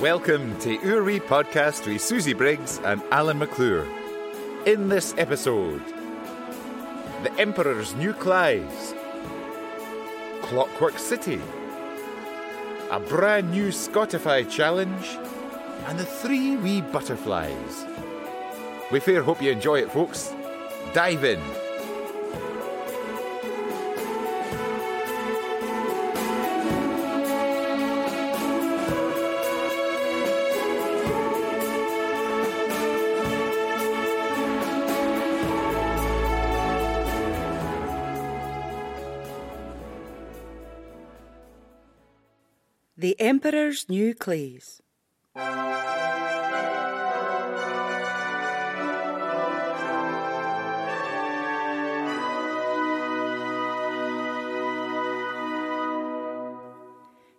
Welcome to Wee Podcast with Susie Briggs and Alan McClure. In this episode, The Emperor's New Clothes, Clockwork City, a brand new Scottify challenge, and the three wee butterflies. We fair hope you enjoy it, folks. Dive in. New Clays.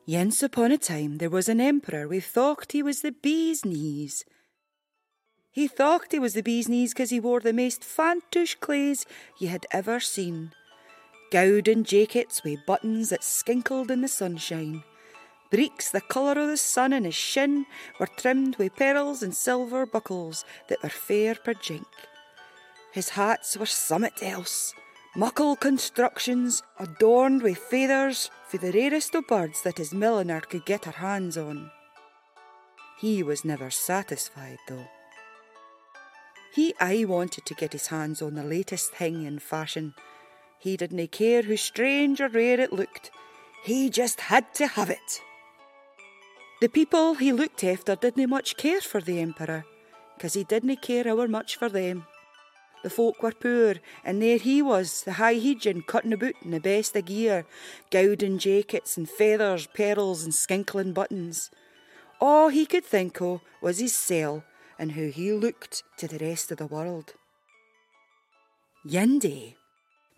Once upon a time there was an emperor who thought he was the bee's knees. He thought he was the bee's knees 'cause he wore the most fantish clays ye had ever seen. Gowden jackets with buttons that skinkled in the sunshine. Breeks the colour o' the sun in his shin were trimmed with pearls and silver buckles that were fair per jink. His hats were summit else, muckle constructions adorned with feathers for the rarest o' birds that his milliner could get her hands on. He was never satisfied though. He aye wanted to get his hands on the latest thing in fashion. He didna care how strange or rare it looked. He just had to have it. The people he looked after didna much care for the emperor, 'cause he didna care ower much for them. The folk were poor, and there he was, the high heejin, cutting about in the best of gear, gowden jackets and feathers, pearls and skinkling buttons. All he could think o' was his sell and how he looked to the rest of the world. Yin day,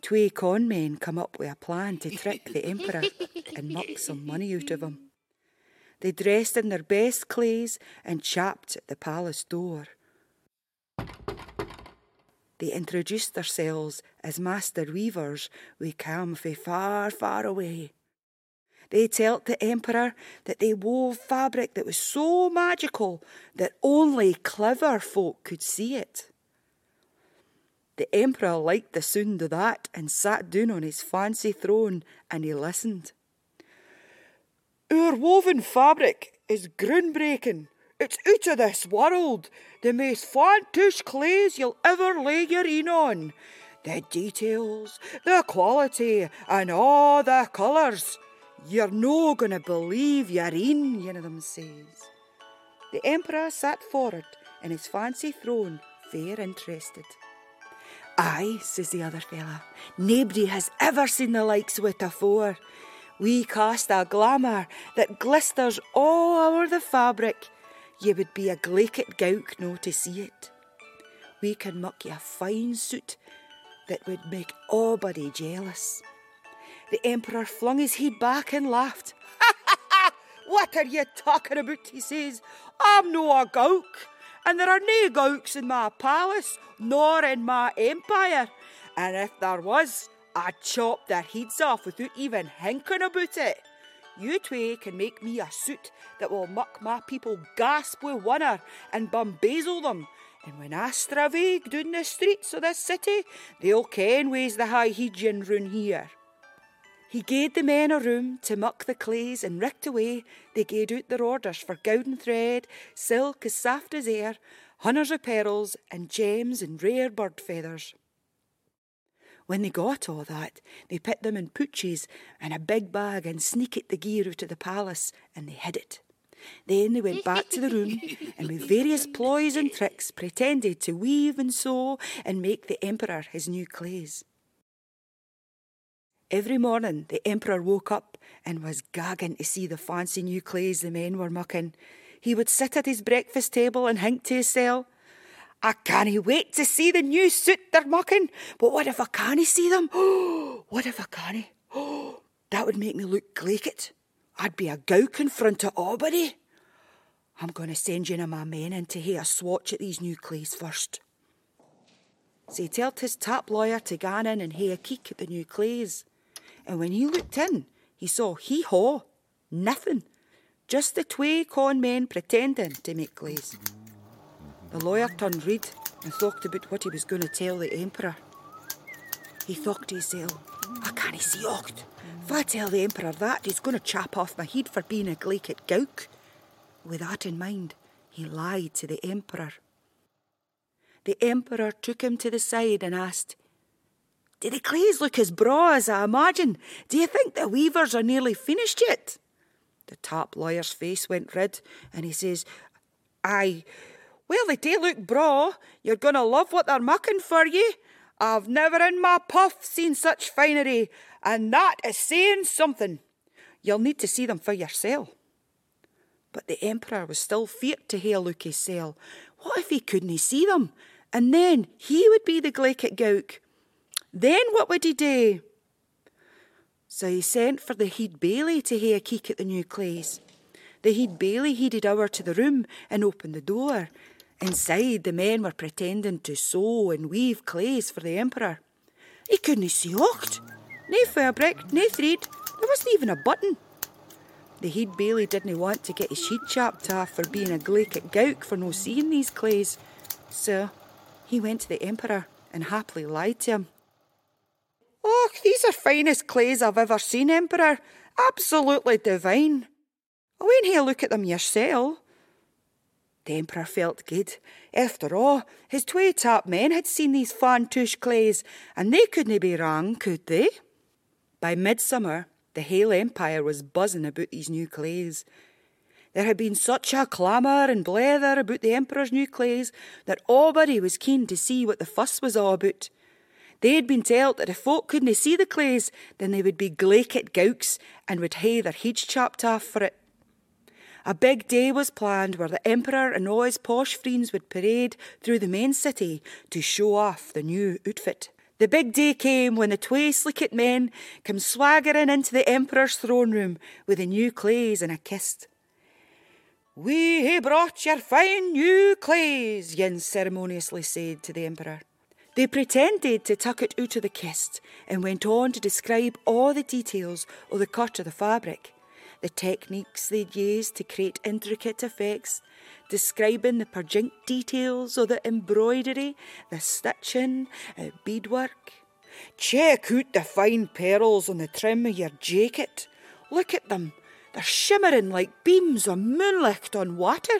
twa con men come up with a plan to trick the emperor and muck some money out of him. They dressed in their best clays and chapped at the palace door. They introduced themselves as master weavers we come fae far, far away. They told the emperor that they wove fabric that was so magical that only clever folk could see it. The emperor liked the sound of that and sat down on his fancy throne and he listened. Our woven fabric is groundbreaking. It's out of this world. The most fantish clays you'll ever lay your een on. The details, the quality, and all the colours. You're no gonna believe your een, one of them says. The emperor sat forward in his fancy throne, fair interested. Aye, says the other fella, nobody has ever seen the likes of it afore. We cast a glamour that glisters all o'er the fabric. Ye would be a glaikit gowk no to see it. We can muck ye a fine suit that would make body jealous. The emperor flung his head back and laughed. what are ye talking about? he says. I'm no a gowk, and there are nae gowks in my palace nor in my empire. And if there was, I'd chop their heads off without even hinking about it. You twa can make me a suit that will muck my people gasp with wonder and bambazel them. And when I stravig down the streets of this city, they'll ken ways the high heejin run here. He gave the men a room to muck the clays, and ricked away they gaed out their orders for gowden thread, silk as soft as air, hunters of pearls, and gems and rare bird feathers. When they got all that, they put them in pooches and a big bag and sneaked the gear out of the palace, and they hid it. Then they went back to the room and with various ploys and tricks pretended to weave and sew and make the emperor his new clays. Every morning the emperor woke up and was gagging to see the fancy new clays the men were mucking. He would sit at his breakfast table and hink to himself, I can't wait to see the new suit they're mucking. But what if I can't see them? what if I can't? that would make me look glaikit. I'd be a gowk in front of Aubrey. I'm going to send you and my men in to hae a swatch at these new clays first. So he told his tap lawyer to go in and hae a keek at the new clays. And when he looked in, he saw hee haw, nothing. Just the twa con men pretending to make glaze. The lawyer turned red and thought about what he was going to tell the Emperor. He thought to himself, I can't see aught. If I tell the Emperor that, he's going to chop off my head for being a glaikit gowk. With that in mind, he lied to the Emperor. The Emperor took him to the side and asked, Do the clays look as braw as I imagine? Do you think the weavers are nearly finished yet? The top lawyer's face went red, and he says, Aye, well, they do look braw. You're going to love what they're mucking for you. I've never in my puff seen such finery, and that is saying something. You'll need to see them for yourself. But the Emperor was still feared to hae a himsel. What if he couldn't see them? And then he would be the Glaikit Gowk. Then what would he do? So he sent for the head bailey to hae a keek at the new clays. The head bailey heeded over to the room and opened the door. Inside, the men were pretending to sew and weave clays for the Emperor. He couldn't see aught. Nae fabric, nae thread, there wasn't even a button. The head bailey didn't want to get his head chopped off for being a glake at gowk for no seeing these clays. So he went to the Emperor and happily lied to him. Oh, these are finest clays I've ever seen, Emperor. Absolutely divine. I went here look at them yourself. The Emperor felt good. After all, his twa top men had seen these fantush clays, and they couldn't be wrong, could they? By midsummer, the hale empire was buzzing about these new clays. There had been such a clamour and blether about the Emperor's new clays that a'body was keen to see what the fuss was all about. They had been told that if folk couldn't see the clays, then they would be glaikit gowks and would hae their heads chopped off for it. A big day was planned where the Emperor and all his posh friends would parade through the main city to show off the new outfit. The big day came when the twa slickit men came swaggering into the Emperor's throne room with the new clays and a kiss. We hae brought your fine new clays, Yin ceremoniously said to the Emperor. They pretended to tuck it out of the kist and went on to describe all the details of the cut of the fabric, the techniques they'd used to create intricate effects, describing the perjink details of the embroidery, the stitching, uh, beadwork. Check out the fine pearls on the trim of your jacket. Look at them. They're shimmering like beams of moonlight on water.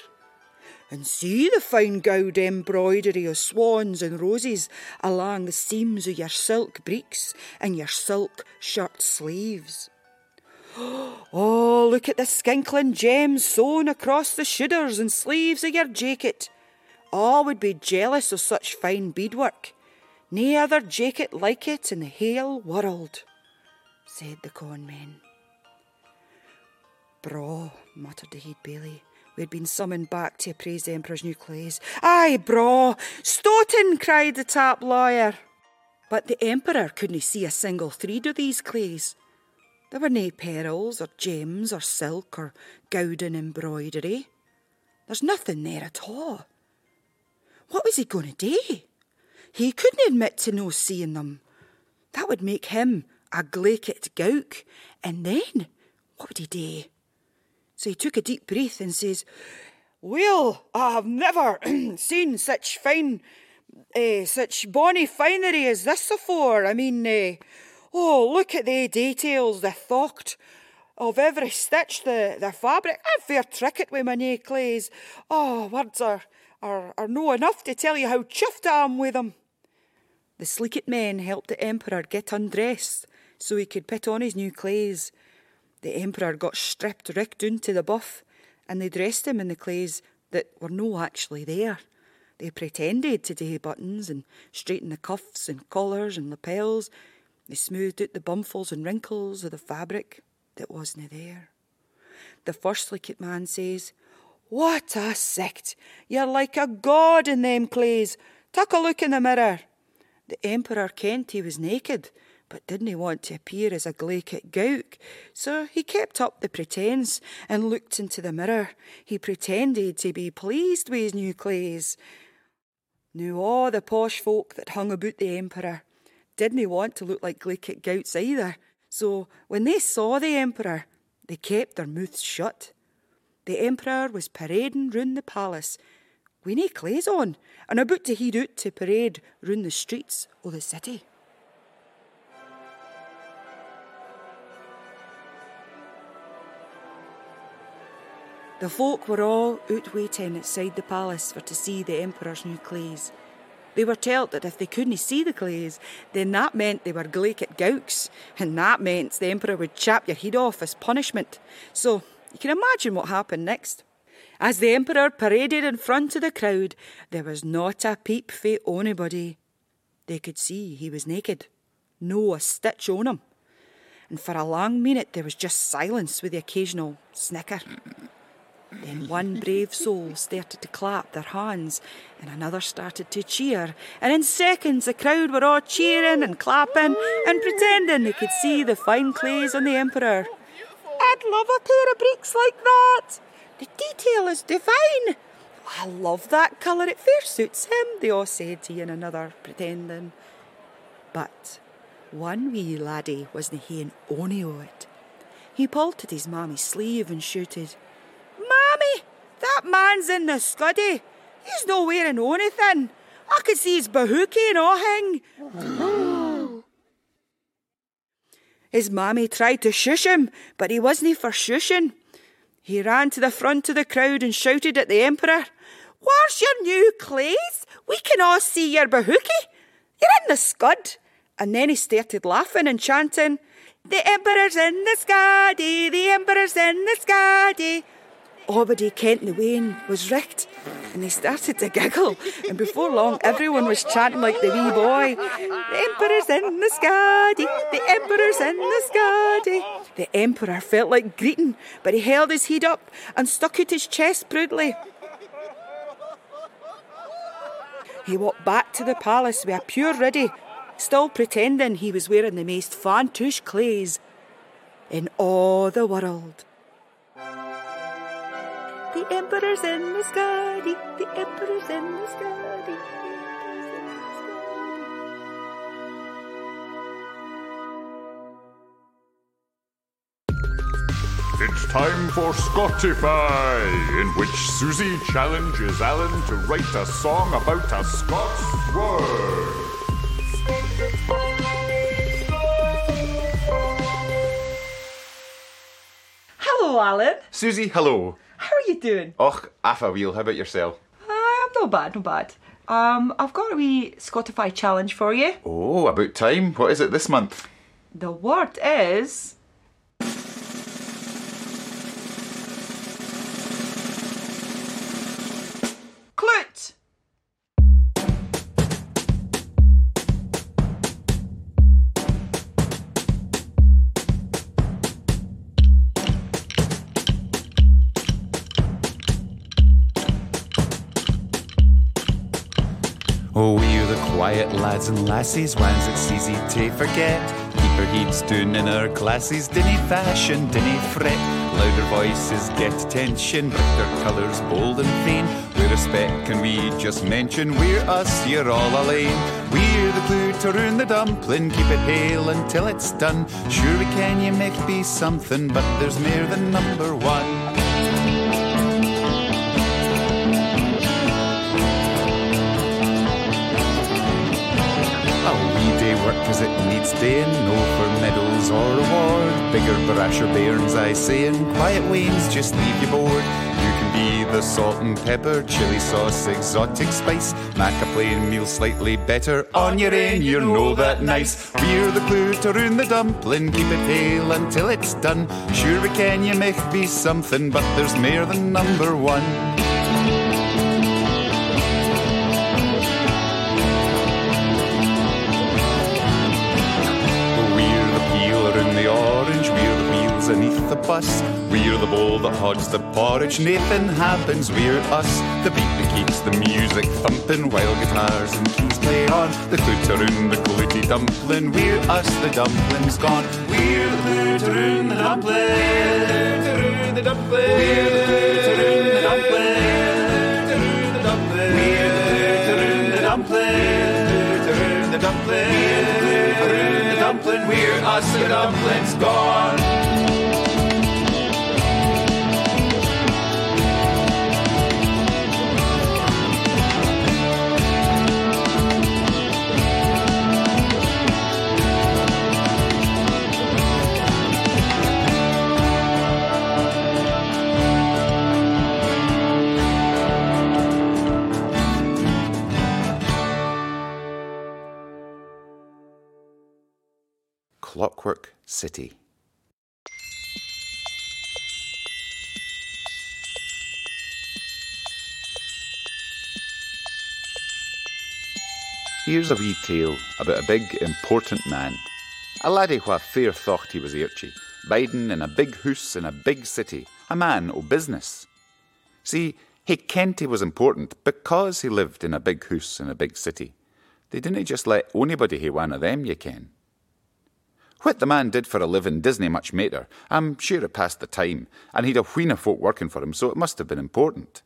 And see the fine goud embroidery of swans and roses along the seams of your silk breeks and your silk shirt sleeves. Oh, look at the skinkling gems sewn across the shoulders and sleeves of your jacket. All would be jealous of such fine beadwork. Nae other jacket like it in the hale world, said the con men. Braw, muttered the head bailey. We had been summoned back to appraise the Emperor's new clays. Aye, braw! Stoughton! cried the tap lawyer. But the Emperor couldn't see a single thread of these clays. There were nae pearls or gems or silk or gowden embroidery. There's nothing there at all. What was he going to do? He couldn't admit to no seeing them. That would make him a glaikit gowk, and then what would he do? So he took a deep breath and says, Well, I've never seen such fine, uh, such bonny finery as this afore. I mean, uh, oh, look at the details, the thought of every stitch, the, the fabric. I'm fair tricket with my nae clays. Oh, words are, are, are no enough to tell you how chuffed I am with them. The sleekit men helped the Emperor get undressed so he could put on his new clays. The Emperor got stripped right down to the buff, and they dressed him in the clays that were no actually there. They pretended to do buttons and straighten the cuffs and collars and lapels. They smoothed out the bumfuls and wrinkles of the fabric that wasn't there. The first lickit man says, What a sight! You're like a god in them clays. Take a look in the mirror. The Emperor kent he was naked, but didn't he want to appear as a glaikit gowk, so he kept up the pretence and looked into the mirror. He pretended to be pleased with his new clays. Now all the posh folk that hung about the Emperor didn't want to look like glaikit Gouts either, so when they saw the Emperor, they kept their mouths shut. The Emperor was parading round the palace, wi' nae claes on, and about to head out to parade round the streets o' the city. The folk were all out waiting outside the palace for to see the Emperor's new claes. They were told that if they couldn't see the claes, then that meant they were glaik at gowks, and that meant the Emperor would chap your head off as punishment. So you can imagine what happened next. As the Emperor paraded in front of the crowd, there was not a peep fae anybody. They could see he was naked, no a stitch on him. And for a long minute there was just silence with the occasional snicker. Then one brave soul started to clap their hands, and another started to cheer, and in seconds the crowd were all cheering and clapping and pretending they could see the fine claes on the Emperor. I'd love a pair of breeks like that. The detail is divine. I love that colour, it fair suits him, they all said to one another, pretending. But one wee laddie wasna haeing ony o it. He pulled at his mammy's sleeve and shouted, that man's in the scuddy. He's no wearing onything. I could see his bahookie and all hang. his mammy tried to shush him, but he wasn't for shushing. He ran to the front of the crowd and shouted at the Emperor, Where's your new claes? We can all see your bahookie. You're in the scud. And then he started laughing and chanting, The Emperor's in the scuddy, the Emperor's in the scuddy. Obody Kent the Wayne was wrecked, and they started to giggle, and before long everyone was chanting like the wee boy. The Emperor's in the scuddy, the Emperor's in the scuddy. The Emperor felt like greeting, but he held his head up and stuck out his chest proudly. He walked back to the palace with a pure ruddy, still pretending he was wearing the most fantouche claes in all the world. The Emperor's in the sky, the Emperor's in the sky. It's time for Scottify, in which Susie challenges Alan to write a song about a Scots word. Hello, Alan. Susie, hello. How are you doing? Och, Affa Wheel, how about yourself? I'm not bad, not bad. Um, I've got a wee Scottify challenge for you. Oh, about time. What is it this month? The word is. Quiet lads and lassies, ones it's easy to forget. Keep our heads down in our classes, dinny fashion, dinny fret. Louder voices get attention, brighter colours bold and vain. With respect, can we just mention we're us, you're all alone. We're the clue to ruin the dumpling, keep it pale until it's done. Sure we can, you make be something, but there's more than number one. As it needs doing, no for medals or reward. Bigger brasher bairns, I say, and quiet wains just leave you bored. You can be the salt and pepper, chili sauce, exotic spice. Mac a plain meal slightly better. On your own, you know that nice. We're the clue to ruin the dumpling, keep it pale until it's done. Sure we can, you make be something, but there's more than number one. Bus. We're the bowl that hods the porridge, Nathan happens, we're us. The beat that keeps the music thumping while guitars and keys play on. The clutteroon, the glutty dumpling, we're us, the dumpling's gone. We're the clutteroon, the dumpling, the dumpling, we're the clutteroon, the dumpling, the we're the clutteroon, the dumpling, the dumpling, the dumpling, we're us, the dumpling's gone. City. Here's a wee tale about a big, important man. A laddie wha fair thought he was Archie, biding in a big hoose in a big city, a man o' business. See, he kent he was important because he lived in a big hoose in a big city. They didn't just let onybody hae one of them, ye ken. What the man did for a living doesn't much matter. I'm sure it passed the time, and he'd a wheen of folk working for him, so it must have been important.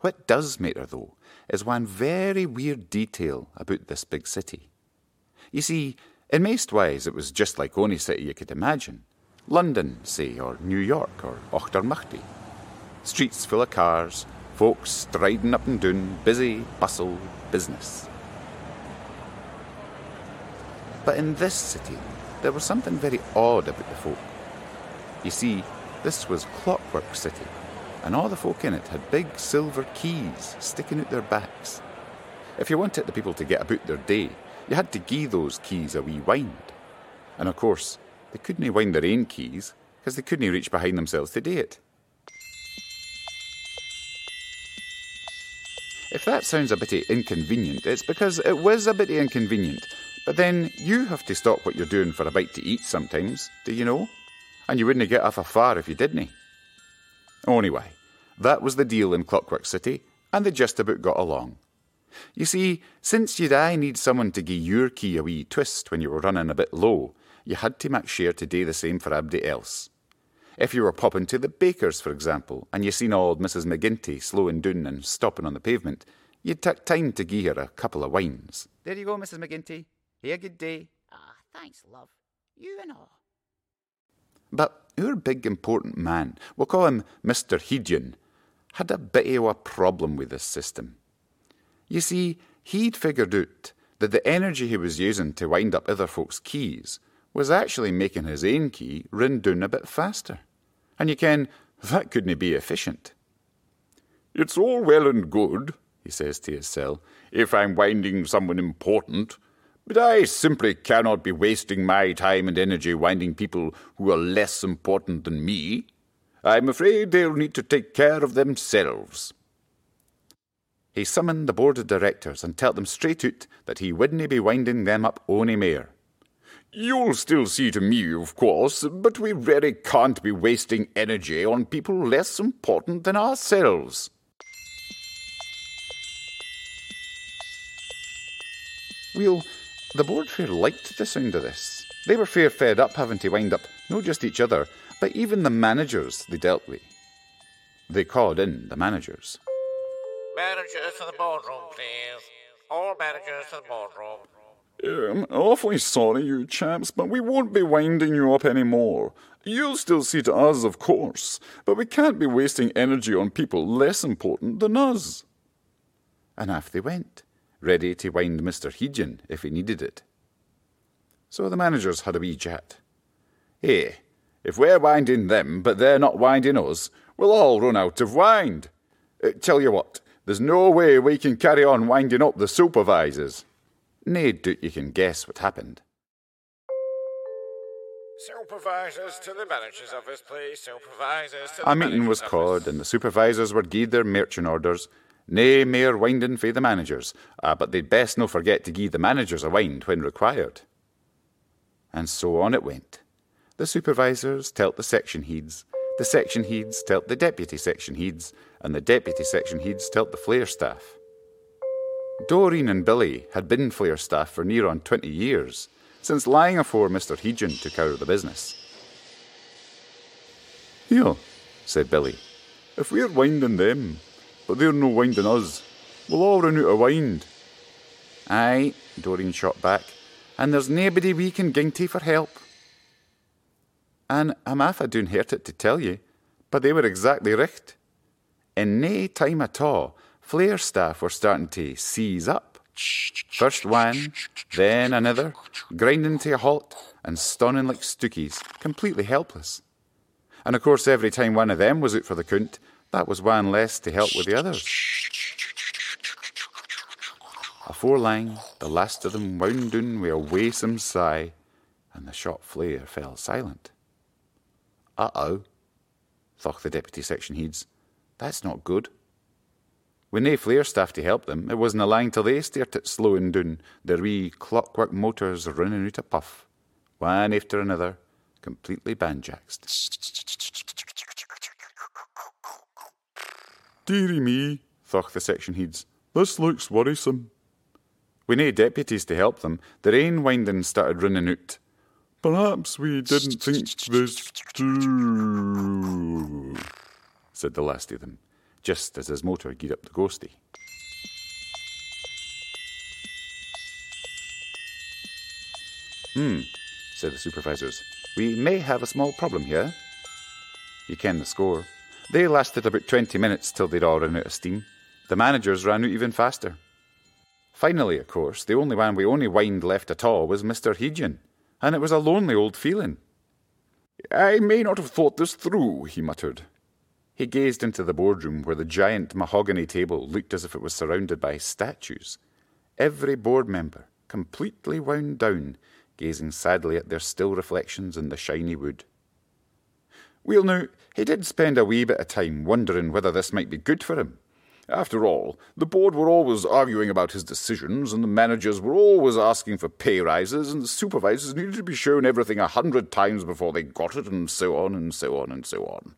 What does matter, though, is one very weird detail about this big city. You see, in most ways it was just like any city you could imagine. London, say, or New York, or Auchtermuchty. Streets full of cars, folks striding up and down, busy, bustle, business. But in this city, there was something very odd about the folk. You see, this was Clockwork City, and all the folk in it had big silver keys sticking out their backs. If you wanted the people to get about their day, you had to gie those keys a wee wind. And of course, they couldn't wind their own keys, because they couldn't reach behind themselves to do it. If that sounds a bit inconvenient, it's because it was a bit inconvenient. But then you have to stop what you're doing for a bite to eat sometimes, do you know? And you wouldn't get off a far if you didn't. Oh, anyway, that was the deal in Clockwork City, and they just about got along. You see, since you'd I need someone to gie your key a wee twist when you were running a bit low, you had to make sure to do the same for everybody else. If you were popping to the baker's, for example, and you seen old Mrs. McGinty slowing down and stopping on the pavement, you'd take time to gie her a couple of wines. There you go, Mrs. McGinty. Hae a good day. Ah, thanks, love. You and all. But our big important man, we'll call him Mr. Hedion, had a bit of a problem with this system. You see, he'd figured out that the energy he was using to wind up other folks' keys was actually making his own key run down a bit faster. And you ken, that couldn't be efficient. It's all well and good, he says to his cell, if I'm winding someone important. But I simply cannot be wasting my time and energy winding people who are less important than me. I'm afraid they'll need to take care of themselves. He summoned the board of directors and told them straight out that he wouldn't be winding them up ony mair. You'll still see to me, of course, but we really can't be wasting energy on people less important than ourselves. Well, the board fair liked the sound of this. They were fair fed up having to wind up not just each other, but even the managers they dealt with. They called in the managers. Managers to the boardroom, please. All managers to the boardroom. I'm awfully sorry, you chaps, but we won't be winding you up any more. You'll still see to us, of course, but we can't be wasting energy on people less important than us. And off they went, ready to wind Mr. Hedyon if he needed it. So the managers had a wee chat. Hey, if we're winding them, but they're not winding us, we'll all run out of wind. Uh, tell you what, there's no way we can carry on winding up the supervisors. Nae doubt you can guess what happened. Supervisors to the manager's office, please. Supervisors to the A meeting was called, office. and the supervisors were gied their merchant orders. Nae mere winding for the managers, ah, but they'd best no forget to gie the managers a wind when required. And so on it went. The supervisors telt the section heads, the section heads telt the deputy section heads, and the deputy section heads telt the flare staff. Doreen and Billy had been flare staff for near on twenty years, since lying afore Mr. Hedyon took over the business. Here, said Billy, if we're winding them, but they're no winding us, we'll all run out of wind. Aye, Doreen shot back, and there's naebody we can ging to for help. And I'm aff afa doon hurt it to tell you, but they were exactly richt. In nae time at all, flare staff were starting to seize up. First one, then another, grinding to a halt and stunning like stookies, completely helpless. And of course, every time one of them was out for the count, that was one less to help with the others. Afore lang, the last of them wound down with a waesome sigh, and the shop flare fell silent. Uh oh, thought the deputy section heads. That's not good. When nae flare staff to help them, it wasna lang till they stared at slowing down, their wee clockwork motors running out a puff, one after another, completely banjaxed. Dearie me, thought the section heads. This looks worrisome. With nae deputies to help them, the rain winding started running out. Perhaps we didn't think this through, said the last of them, just as his motor geared up the ghosty. Hmm, said the supervisors. We may have a small problem here. You ken the score. They lasted about 20 minutes till they'd all run out of steam. The managers ran out even faster. Finally, of course, the only one we only wind left at all was Mr. Hedgian, and it was a lonely old feeling. I may not have thought this through, he muttered. He gazed into the boardroom where the giant mahogany table looked as if it was surrounded by statues. Every board member, completely wound down, gazing sadly at their still reflections in the shiny wood. We'll now, he did spend a wee bit of time wondering whether this might be good for him. After all, the board were always arguing about his decisions, and the managers were always asking for pay rises, and the supervisors needed to be shown everything a hundred times before they got it, and so on and so on and so on.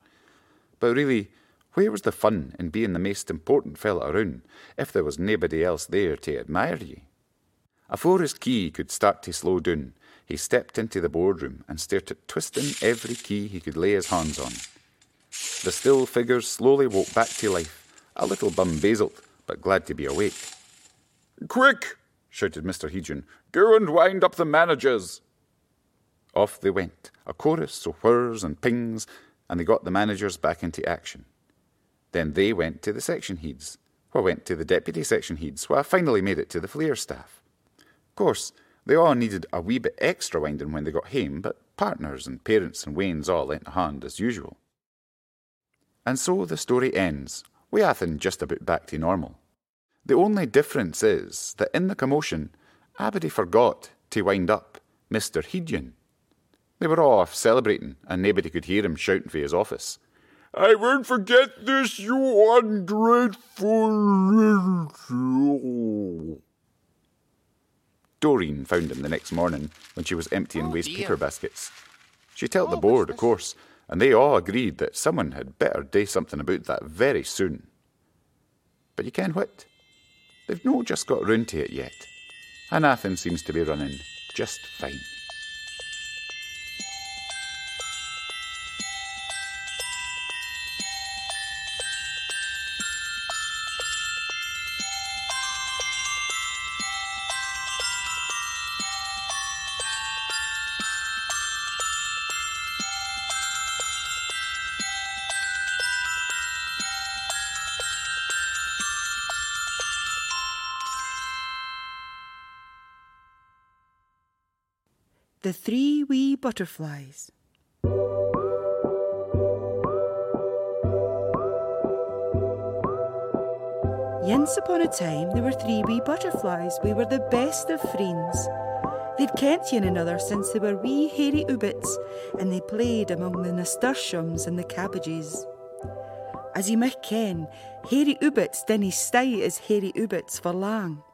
But really, where was the fun in being the most important fella around if there was nobody else there to admire ye? Afore his key could start to slow down, he stepped into the boardroom and stared at twisting every key he could lay his hands on. The still figures slowly woke back to life, a little bum bumbazeled, but glad to be awake. Quick! shouted Mr. Hedgian. Go and wind up the managers! Off they went, a chorus of whirs and pings, and they got the managers back into action. Then they went to the section heads, who went to the deputy section heads, who finally made it to the flare staff. Of course, they all needed a wee bit extra winding when they got home, but partners and parents and wains all lent a hand as usual. And so the story ends, with Athen just about back to normal. The only difference is that in the commotion, Abady forgot to wind up Mr. Hedgian. They were all off celebrating, and nobody could hear him shouting for his office. I won't forget this, you ungrateful. Little. Doreen found him the next morning when she was emptying Oh, waste dear. paper baskets. She told the Oh, board, of what's this? course, and they all agreed that someone had better do something about that very soon. But you ken what? They've no just got round to it yet, and Athens seems to be running just fine. Butterflies. Once upon a time, there were three wee butterflies. We were the best of friends. They'd kent one another since they were wee hairy ubits, and they played among the nasturtiums and the cabbages. As ye might ken, hairy ubbits dinna stay as hairy ubits for lang.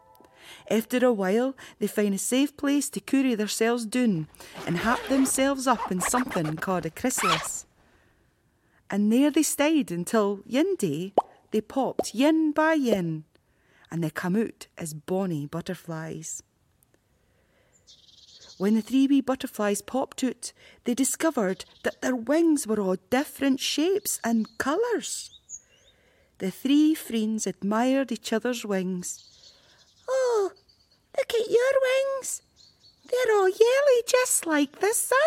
After a while, they find a safe place to curry themselves down and hap themselves up in something called a chrysalis. And there they stayed until one day they popped yin by yin, and they come out as bonny butterflies. When the three wee butterflies popped out, they discovered that their wings were all different shapes and colours. The three friends admired each other's wings. Oh, look at your wings. They're all yellow just like the sun.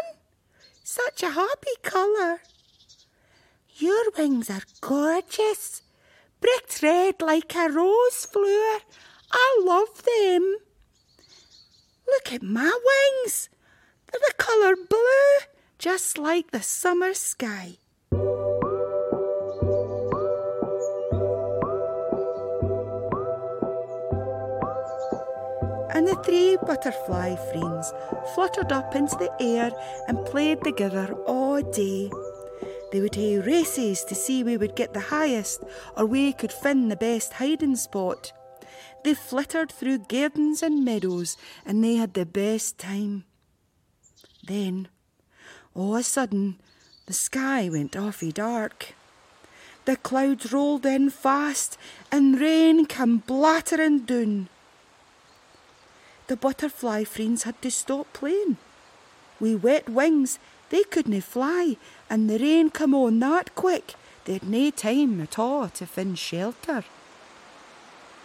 Such a happy colour. Your wings are gorgeous. Bricked red like a rose flower. I love them. Look at my wings. They're the colour blue, just like the summer sky. And the three butterfly friends fluttered up into the air and played together all day. They would hae races to see who would get the highest or who could find the best hiding spot. They flittered through gardens and meadows and they had the best time. Then, all of a sudden, the sky went awfully dark. The clouds rolled in fast and rain came blattering down. The butterfly friends had to stop playing. Wi' wet wings, they couldn't fly, and the rain come on that quick, they'd nae time at all to find shelter.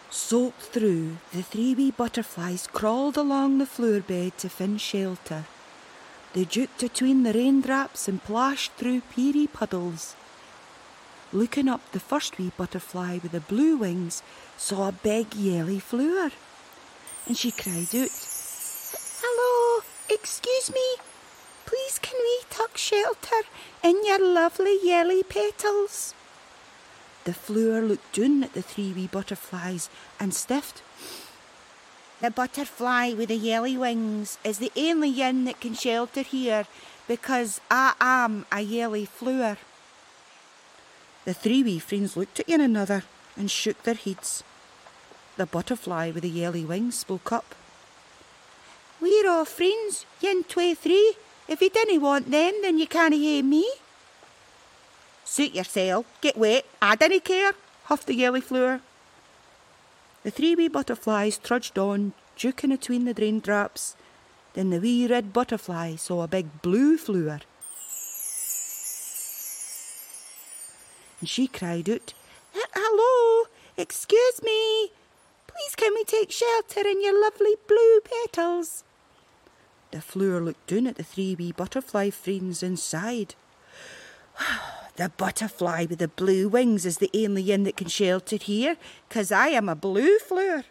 Soaked through, the three wee butterflies crawled along the floor bed to find shelter. They juked between the raindrops and plashed through peery puddles. Looking up, the first wee butterfly with the blue wings saw a big yelly flower, and she cried out, Hello, excuse me, please can we tuck shelter in your lovely yelly petals? The flower looked down at the three wee butterflies and stiffed. The butterfly with the yelly wings is the only yin that can shelter here because I am a yelly flower. The three wee friends looked at one another and shook their heads. The butterfly with the yellow wings spoke up. We're all friends, yin twa three. If you didn't want them, then you can't hear me. Suit yourself, get wet, I dinna care, huffed the yellow flower. The three wee butterflies trudged on, juking between the drain raindrops. Then the wee red butterfly saw a big blue flower. And she cried out, Hello, excuse me. Please can we take shelter in your lovely blue petals? The flower looked down at the three wee butterfly friends and sighed. The butterfly with the blue wings is the only one that can shelter here, 'cause I am a blue flower.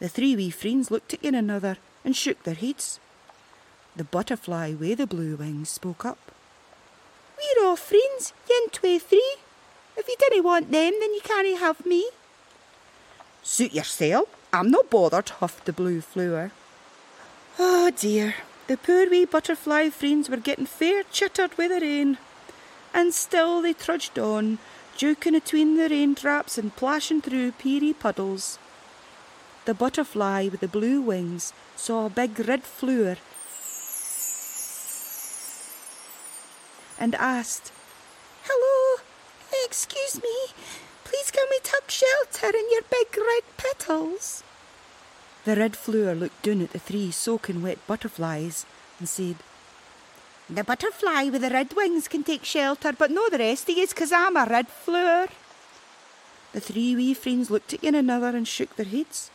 The three wee friends looked at one another and shook their heads. The butterfly with the blue wings spoke up. We're all friends, yin twa three. If you didn't want them, then you can't have me. Suit yourself. I'm not bothered, huffed the blue flower. Oh dear, the poor wee butterfly friends were getting fair chittered with the rain. And still they trudged on, juking between the raindrops and plashing through peery puddles. The butterfly with the blue wings saw a big red flower and asked, Hello, excuse me, can we tuck shelter in your big red petals? The red flower looked down at the three soaking wet butterflies and said, The butterfly with the red wings can take shelter, but no the rest of yous, 'cause I'm a red flower. The three wee friends looked at one another and shook their heads.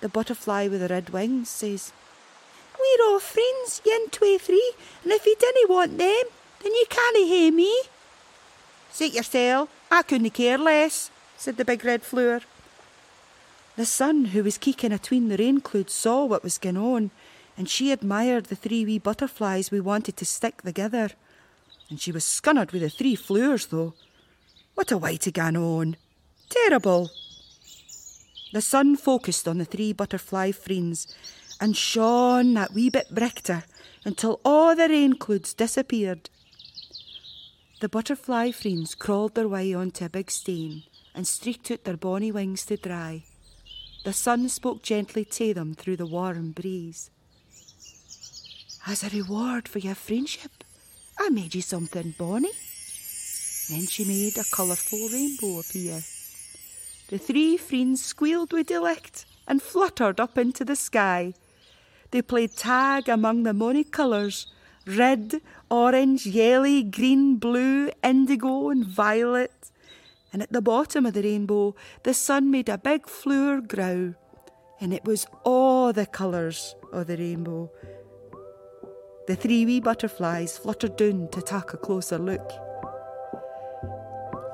The butterfly with the red wings says, We're all friends, yin twa three, and if you didn't want them, then you can't hear me. Suit yourself, I couldn't care less, said the big red flower. The sun, who was keeking atween the rain clouds, saw what was going on, and she admired the three wee butterflies we wanted to stick together. And she was scunnered with the three flowers, though. What a way to gan on! Terrible! The sun focused on the three butterfly friends and shone that wee bit brighter until all the rain clouds disappeared. The butterfly friends crawled their way onto a big stone and streaked out their bonny wings to dry. The sun spoke gently to them through the warm breeze. As a reward for your friendship, I made you something bonny. Then she made a colourful rainbow appear. The three friends squealed with delight and fluttered up into the sky. They played tag among the many colours red, orange, yellow, green, blue, indigo, and violet. And at the bottom of the rainbow, the sun made a big flower grow, and it was all the colours of the rainbow. The three wee butterflies fluttered down to take a closer look.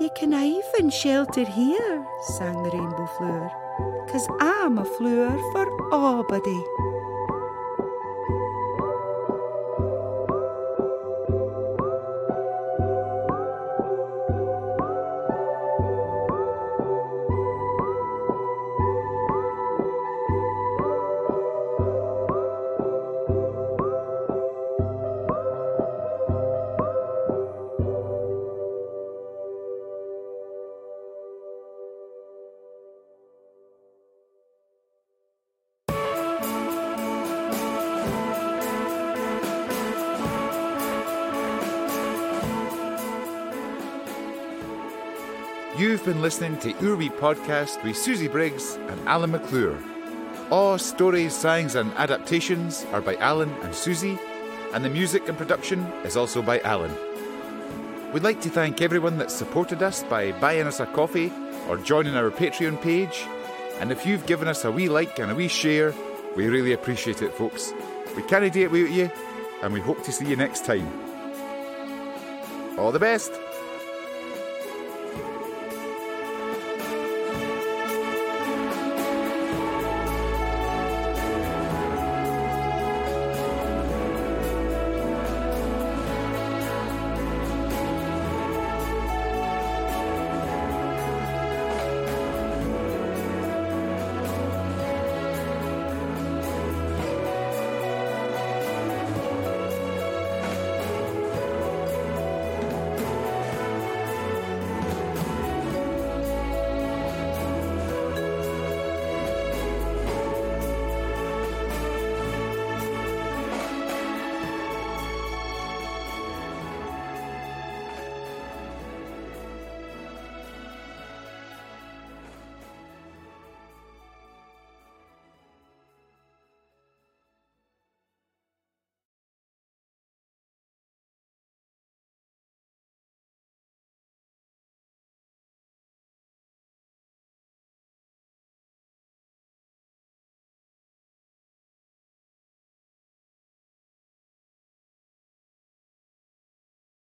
You can even shelter here, sang the rainbow flower, 'cause I'm a flower for everybody. You've been listening to Urwi Podcast with Susie Briggs and Alan McClure. All stories, songs, and adaptations are by Alan and Susie, and the music and production is also by Alan. We'd like to thank everyone that supported us by buying us a coffee or joining our Patreon page. And if you've given us a wee like and a wee share, we really appreciate it, folks. We can't do it without you, and we hope to see you next time. All the best!